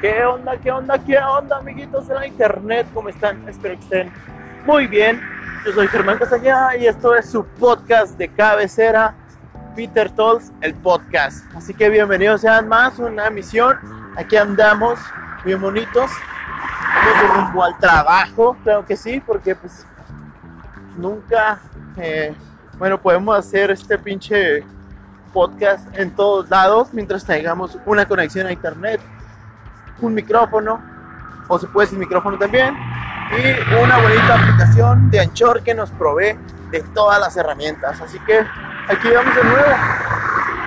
¿Qué onda, qué onda, qué onda, amiguitos de la internet? ¿Cómo están? Espero que estén muy bien. Yo soy Germán Castañeda y esto es su podcast de cabecera, Peter Tolls, el podcast. Así que bienvenidos sean más una emisión. Aquí andamos, bien bonitos. Vamos rumbo al trabajo, claro que sí, porque pues nunca, eh, bueno, podemos hacer este pinche podcast en todos lados mientras tengamos una conexión a internet un micrófono, o se puede sin micrófono también, y una bonita aplicación de Anchor que nos provee de todas las herramientas. Así que aquí vamos de nuevo.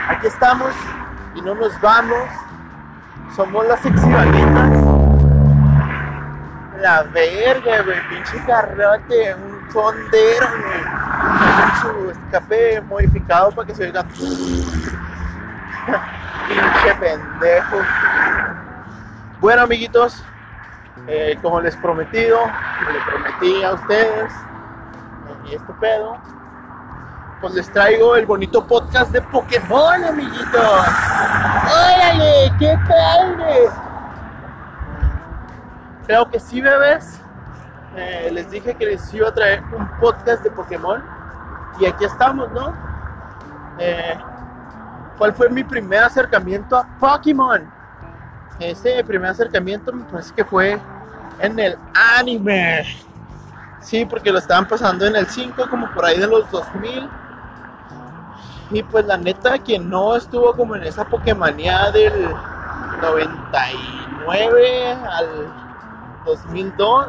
Aquí estamos y no nos vamos. Somos las exibalitas. La verga, güey, pinche carrote, un fondero, güey. Su escape modificado para que se oiga. pinche pendejo. Bueno, amiguitos, eh, como les prometido, como les prometí a ustedes, y este pedo, pues les traigo el bonito podcast de Pokémon, amiguitos. ¡Órale! ¡Qué padre! Creo que sí, bebés. Eh, les dije que les iba a traer un podcast de Pokémon. Y aquí estamos, ¿no? Eh, ¿Cuál fue mi primer acercamiento a Pokémon? Ese primer acercamiento me parece que fue en el anime. Sí, porque lo estaban pasando en el 5, como por ahí de los 2000. Y pues la neta, quien no estuvo como en esa Pokémonía del 99 al 2002,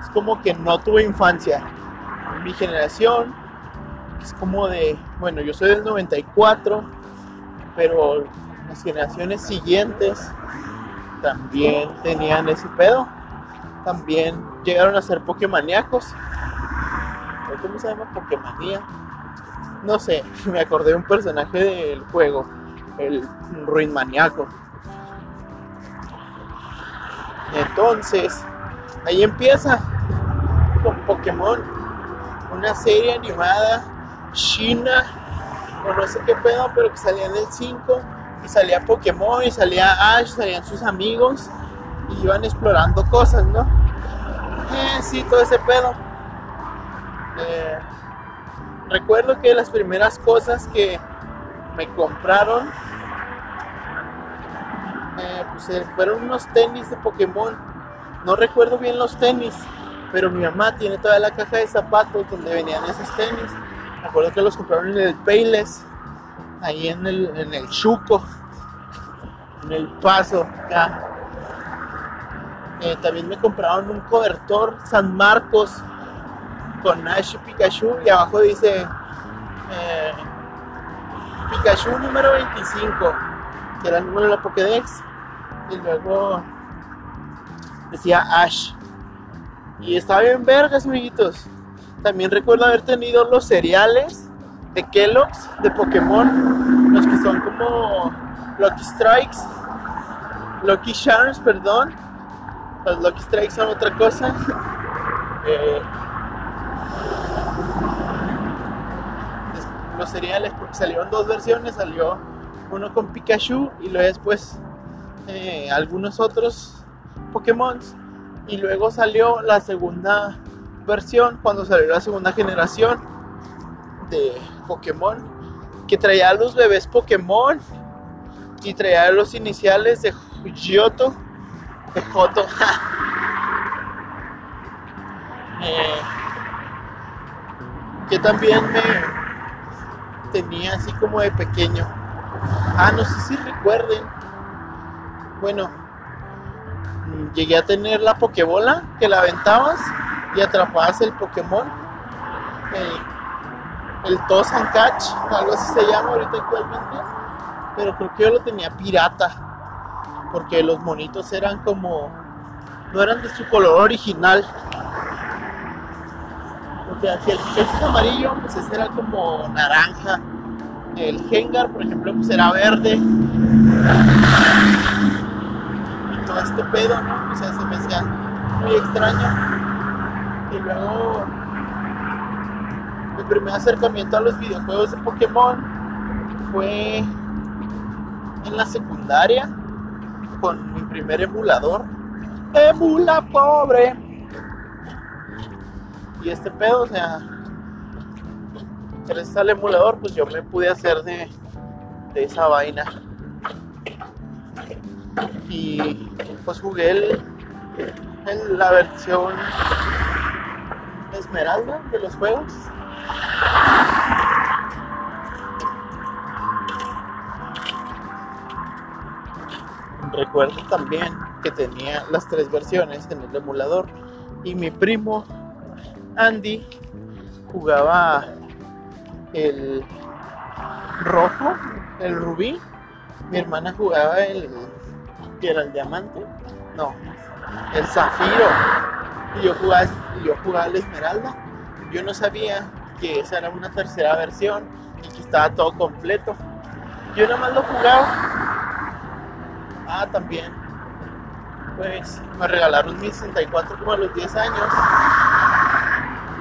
es como que no tuve infancia. Mi generación es como de, bueno, yo soy del 94, pero las generaciones siguientes también tenían ese pedo. También llegaron a ser Pokémoníacos. ¿Cómo se llama? Pokémonía. No sé, me acordé de un personaje del juego, el Ruin Maníaco. Entonces, ahí empieza con Pokémon, una serie animada china, o no sé qué pedo, pero que salía en el 5 y salía Pokémon y salía Ash, salían sus amigos y iban explorando cosas, ¿no? Eh, sí, todo ese pedo. Eh, recuerdo que las primeras cosas que me compraron eh, pues, eh, fueron unos tenis de Pokémon. No recuerdo bien los tenis, pero mi mamá tiene toda la caja de zapatos donde venían esos tenis. Me acuerdo que los compraron en el Payless ahí en el, en el Chuco, en el Paso, acá. Eh, también me compraron un cobertor San Marcos con Ash y Pikachu y abajo dice eh, Pikachu número 25, que era el número de la Pokédex, y luego decía Ash. Y estaba bien vergas, amiguitos. También recuerdo haber tenido los cereales de Kellogg's, de Pokémon, los que son como Lucky Strikes, Lucky Charms, perdón. Los Lucky Strikes son otra cosa. Eh, los cereales, porque salieron dos versiones, salió uno con Pikachu y luego después eh, algunos otros Pokémon. Y luego salió la segunda versión, cuando salió la segunda generación de Pokémon que traía a los bebés Pokémon y traía los iniciales de Giotto, de Joto. eh, que también me tenía así como de pequeño. Ah, no sé si recuerden. Bueno, llegué a tener la Pokébola que la aventabas y atrapabas el Pokémon. El, el Tosan Catch, algo así se llama ahorita actualmente, pero creo que yo lo tenía pirata, porque los monitos eran como, no eran de su color original. Sea, si el pez es amarillo, pues ese era como naranja. El Gengar, por ejemplo, pues era verde. Y todo este pedo, ¿no? O sea, se me hacía muy extraño. Y luego mi primer acercamiento a los videojuegos de Pokémon fue en la secundaria. con mi primer emulador. Emula pobre. Y este pedo, o sea, gracias al emulador, pues yo me pude hacer de, esa vaina. Y pues jugué el, en la versión esmeralda de los juegos. Recuerdo también que tenía las tres versiones en el emulador y mi primo Andy jugaba el rojo, el rubí. Mi hermana jugaba el que era el diamante, no, el zafiro. Y yo jugaba, yo jugaba el esmeralda. Yo no sabía que esa era una tercera versión y que estaba todo completo. Yo nada más lo jugaba. Ah, también. Pues me regalaron mi 64 como a los 10 años.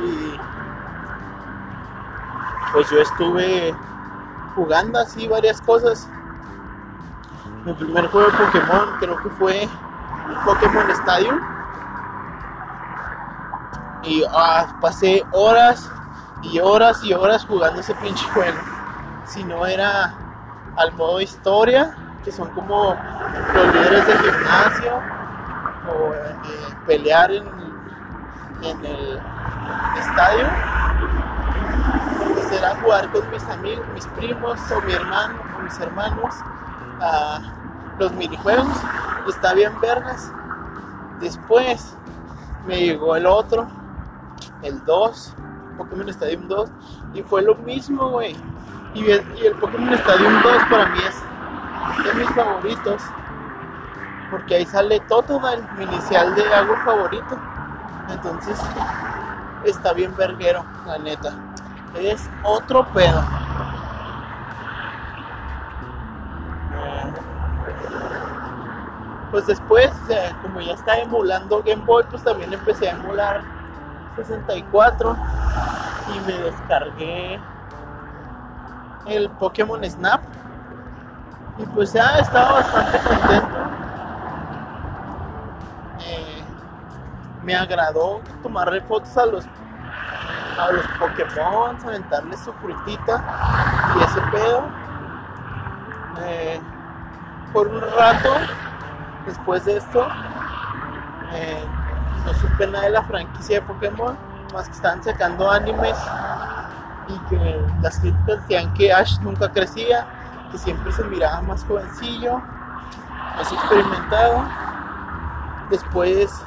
Y pues yo estuve jugando así varias cosas. Mi primer juego de Pokémon creo que fue Pokémon Stadium. Y ah, pasé horas y horas y horas jugando ese pinche juego. Si no era al modo historia, que son como los líderes del gimnasio, o eh, pelear en, en el estadio. Pues era jugar con mis amigos, mis primos o mi hermano o mis hermanos a los minijuegos. Está bien vergas. Después me llegó el otro, el 2, Pokémon Stadium 2, y fue lo mismo, güey. Y, el- Pokémon Stadium 2 para mí es de mis favoritos, porque ahí sale Totodile, mi inicial de agua favorito. Entonces, está bien verguero, la neta. Es otro pedo. Pues después, eh, como ya estaba emulando Game Boy, pues también empecé a emular 64 y me descargué el Pokémon Snap. Y pues ya estaba bastante contento. Eh, me agradó tomarle fotos a los a los Pokémon, aventarles su frutita y ese pedo. Eh, por un rato, después de esto, eh, no supe nada de la franquicia de Pokémon, más que estaban sacando animes y que las críticas decían que Ash nunca crecía, que siempre se miraba más jovencillo, más experimentado. Después,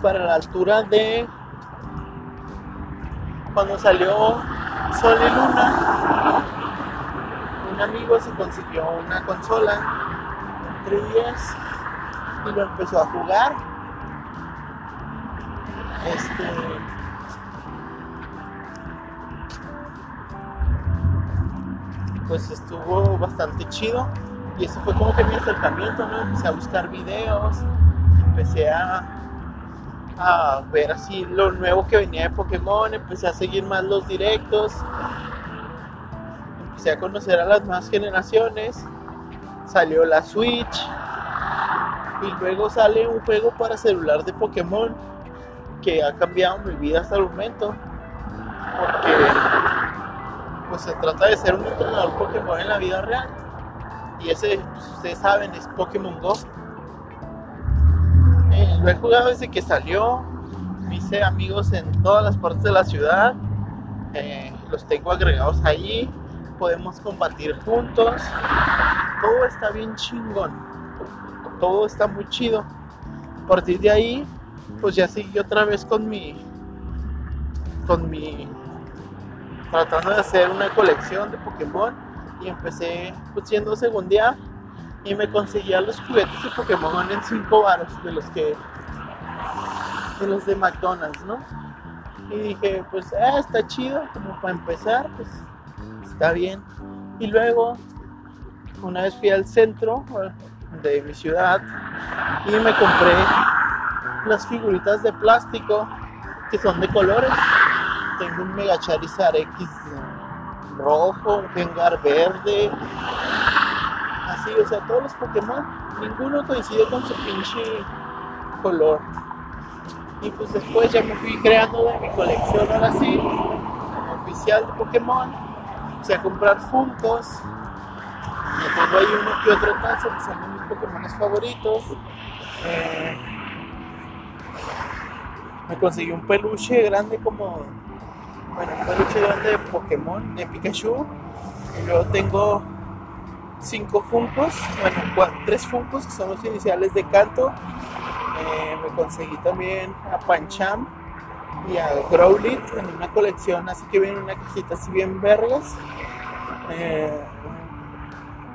para la altura de cuando salió Sol y Luna, un amigo se consiguió una consola, un 3DS, y lo empezó a jugar. Este. Pues estuvo bastante chido. Y eso fue como que mi acercamiento, ¿no? Empecé a buscar videos, empecé a, a ver así lo nuevo que venía de Pokémon, empecé a seguir más los directos, empecé a conocer a las más generaciones, salió la Switch y luego sale un juego para celular de Pokémon que ha cambiado mi vida hasta el momento porque pues se trata de ser un entrenador Pokémon en la vida real y ese pues, ustedes saben es Pokémon Go eh, lo he jugado desde que salió. Me hice amigos en todas las partes de la ciudad. eh, los tengo agregados allí. Podemos compartir juntos. Todo está bien chingón. Todo está muy chido. A partir de ahí, pues ya seguí otra vez con mi. Con mi. Tratando de hacer una colección de Pokémon. Y empecé pues siendo segundía y me conseguía los juguetes de Pokémon en 5 baros de los que de los de McDonald's, ¿no? Y dije, pues ah, está chido, como para empezar, pues está bien. Y luego, una vez fui al centro de mi ciudad y me compré las figuritas de plástico que son de colores. Tengo un Mega Charizard X rojo, un Gengar verde, así, o sea, todos los Pokémon ninguno coincide con su pinche color. Y pues después ya me fui creando de mi colección ahora sí, oficial de Pokémon. O sea, comprar Funkos. Me tengo ahí uno que otro tazo que son mis Pokémon favoritos. Eh, me conseguí un peluche grande como. Bueno, peluche grande de Pokémon, de Pikachu. Y luego tengo cinco Funkos, bueno, tres Funkos que son los iniciales de Canto. Eh, me conseguí también a Pancham y a Growlit en una colección, así que viene una cajita así bien vergas. Eh,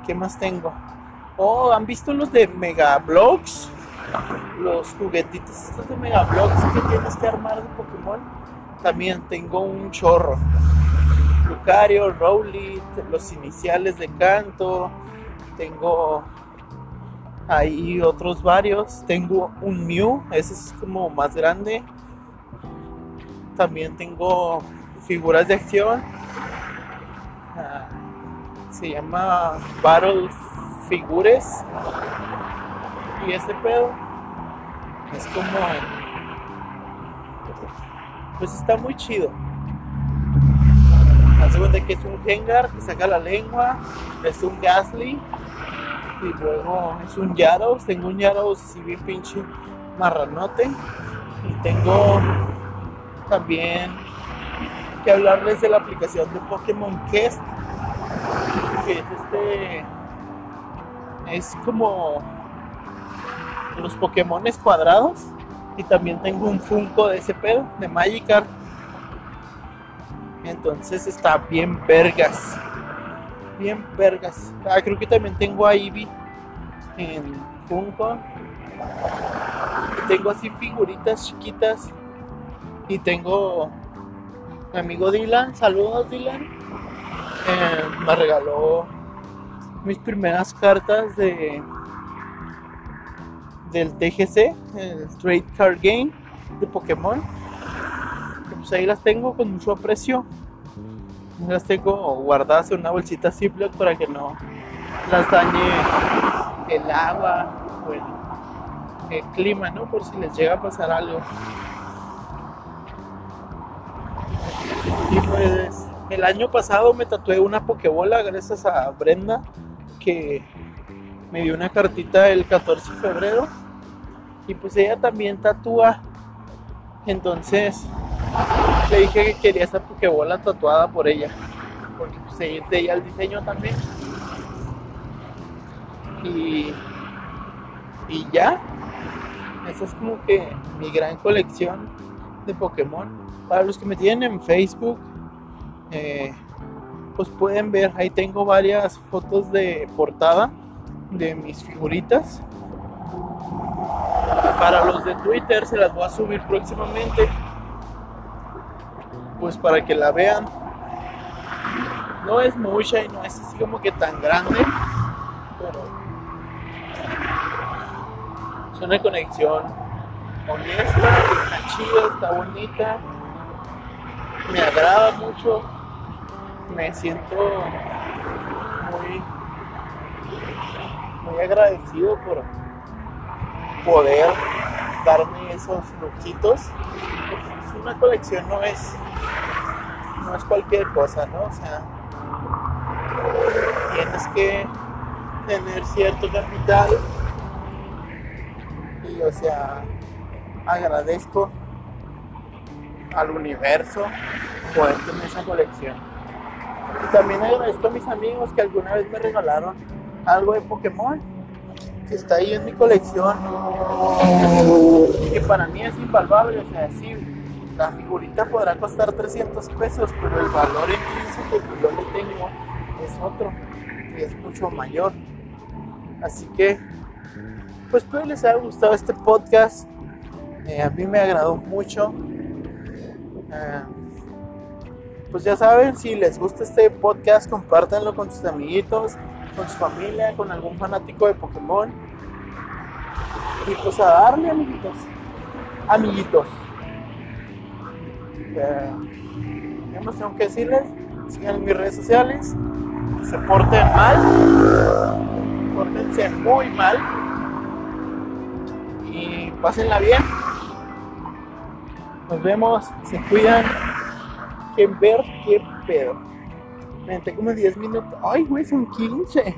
¿Qué más tengo? Oh, ¿han visto los de Mega Bloks? Los juguetitos estos de Mega Bloks que tienes que armar de Pokémon. También tengo un chorro. Lucario, Rowlet, los iniciales de canto. Tengo ahí otros varios. Tengo un Mew, ese es como más grande. También tengo figuras de acción. Ah, se llama Battle Figures. Y ese pedo es como. Pues está muy chido. Hace cuenta que es un Gengar que saca la lengua, es un Gasly y luego es un Yaros. Tengo un Yaros así bien pinche marranote y tengo también que hablarles de la aplicación de Pokémon Quest que es este es como los Pokémon cuadrados y también tengo un Funko de ese pedo de Magikarp. Entonces está bien vergas. Bien vergas. Ah, creo que también tengo a Eevee en Funko. Tengo así figuritas chiquitas. Y tengo mi amigo Dylan, saludos Dylan, eh, me regaló mis primeras cartas de del TGC, el Trade Card Game de Pokémon. Pues ahí las tengo con mucho aprecio. Las tengo guardadas en una bolsita Ziploc para que no las dañe el agua o el, el clima, ¿no? Por si les llega a pasar algo. Y pues el año pasado me tatué una pokebola gracias a Brenda que me dio una cartita el 14 de febrero y pues ella también tatúa. Entonces le dije que quería esa pokebola tatuada por ella porque pues es de ella el diseño también. Y, y ya, esa es como que mi gran colección de Pokémon para los que me tienen en Facebook, eh, pues pueden ver, ahí tengo varias fotos de portada de mis figuritas. Para los de Twitter se las voy a subir próximamente. Pues para que la vean. No es mucha y no es así como que tan grande. Pero es una conexión honesta, está chida, está bonita me agrada mucho, me siento muy, muy agradecido por poder darme esos lujitos. Una colección no es, no es cualquier cosa, ¿no? O sea, tienes que tener cierto capital y, o sea, agradezco al universo poder tener esa colección. Y también agradezco a mis amigos que alguna vez me regalaron algo de Pokémon que está ahí en mi colección que para mí es invaluable, o sea, sí, la figurita podrá costar 300 pesos, pero el valor intrínseco que yo le tengo es otro, y es mucho mayor. Así que, pues espero les haya gustado este podcast. Eh, a mí me agradó mucho. Eh, pues ya saben, si les gusta este podcast, compártanlo con sus amiguitos, con su familia, con algún fanático de Pokémon. Y pues a darle, amiguitos. Amiguitos. Eh, no tengo que decirles. Sigan mis redes sociales. Se porten mal. Pórtense muy mal. Pásenla bien. Nos vemos. Se cuidan. Que ver qué pedo. Me como 10 minutos. Ay, güey, son 15.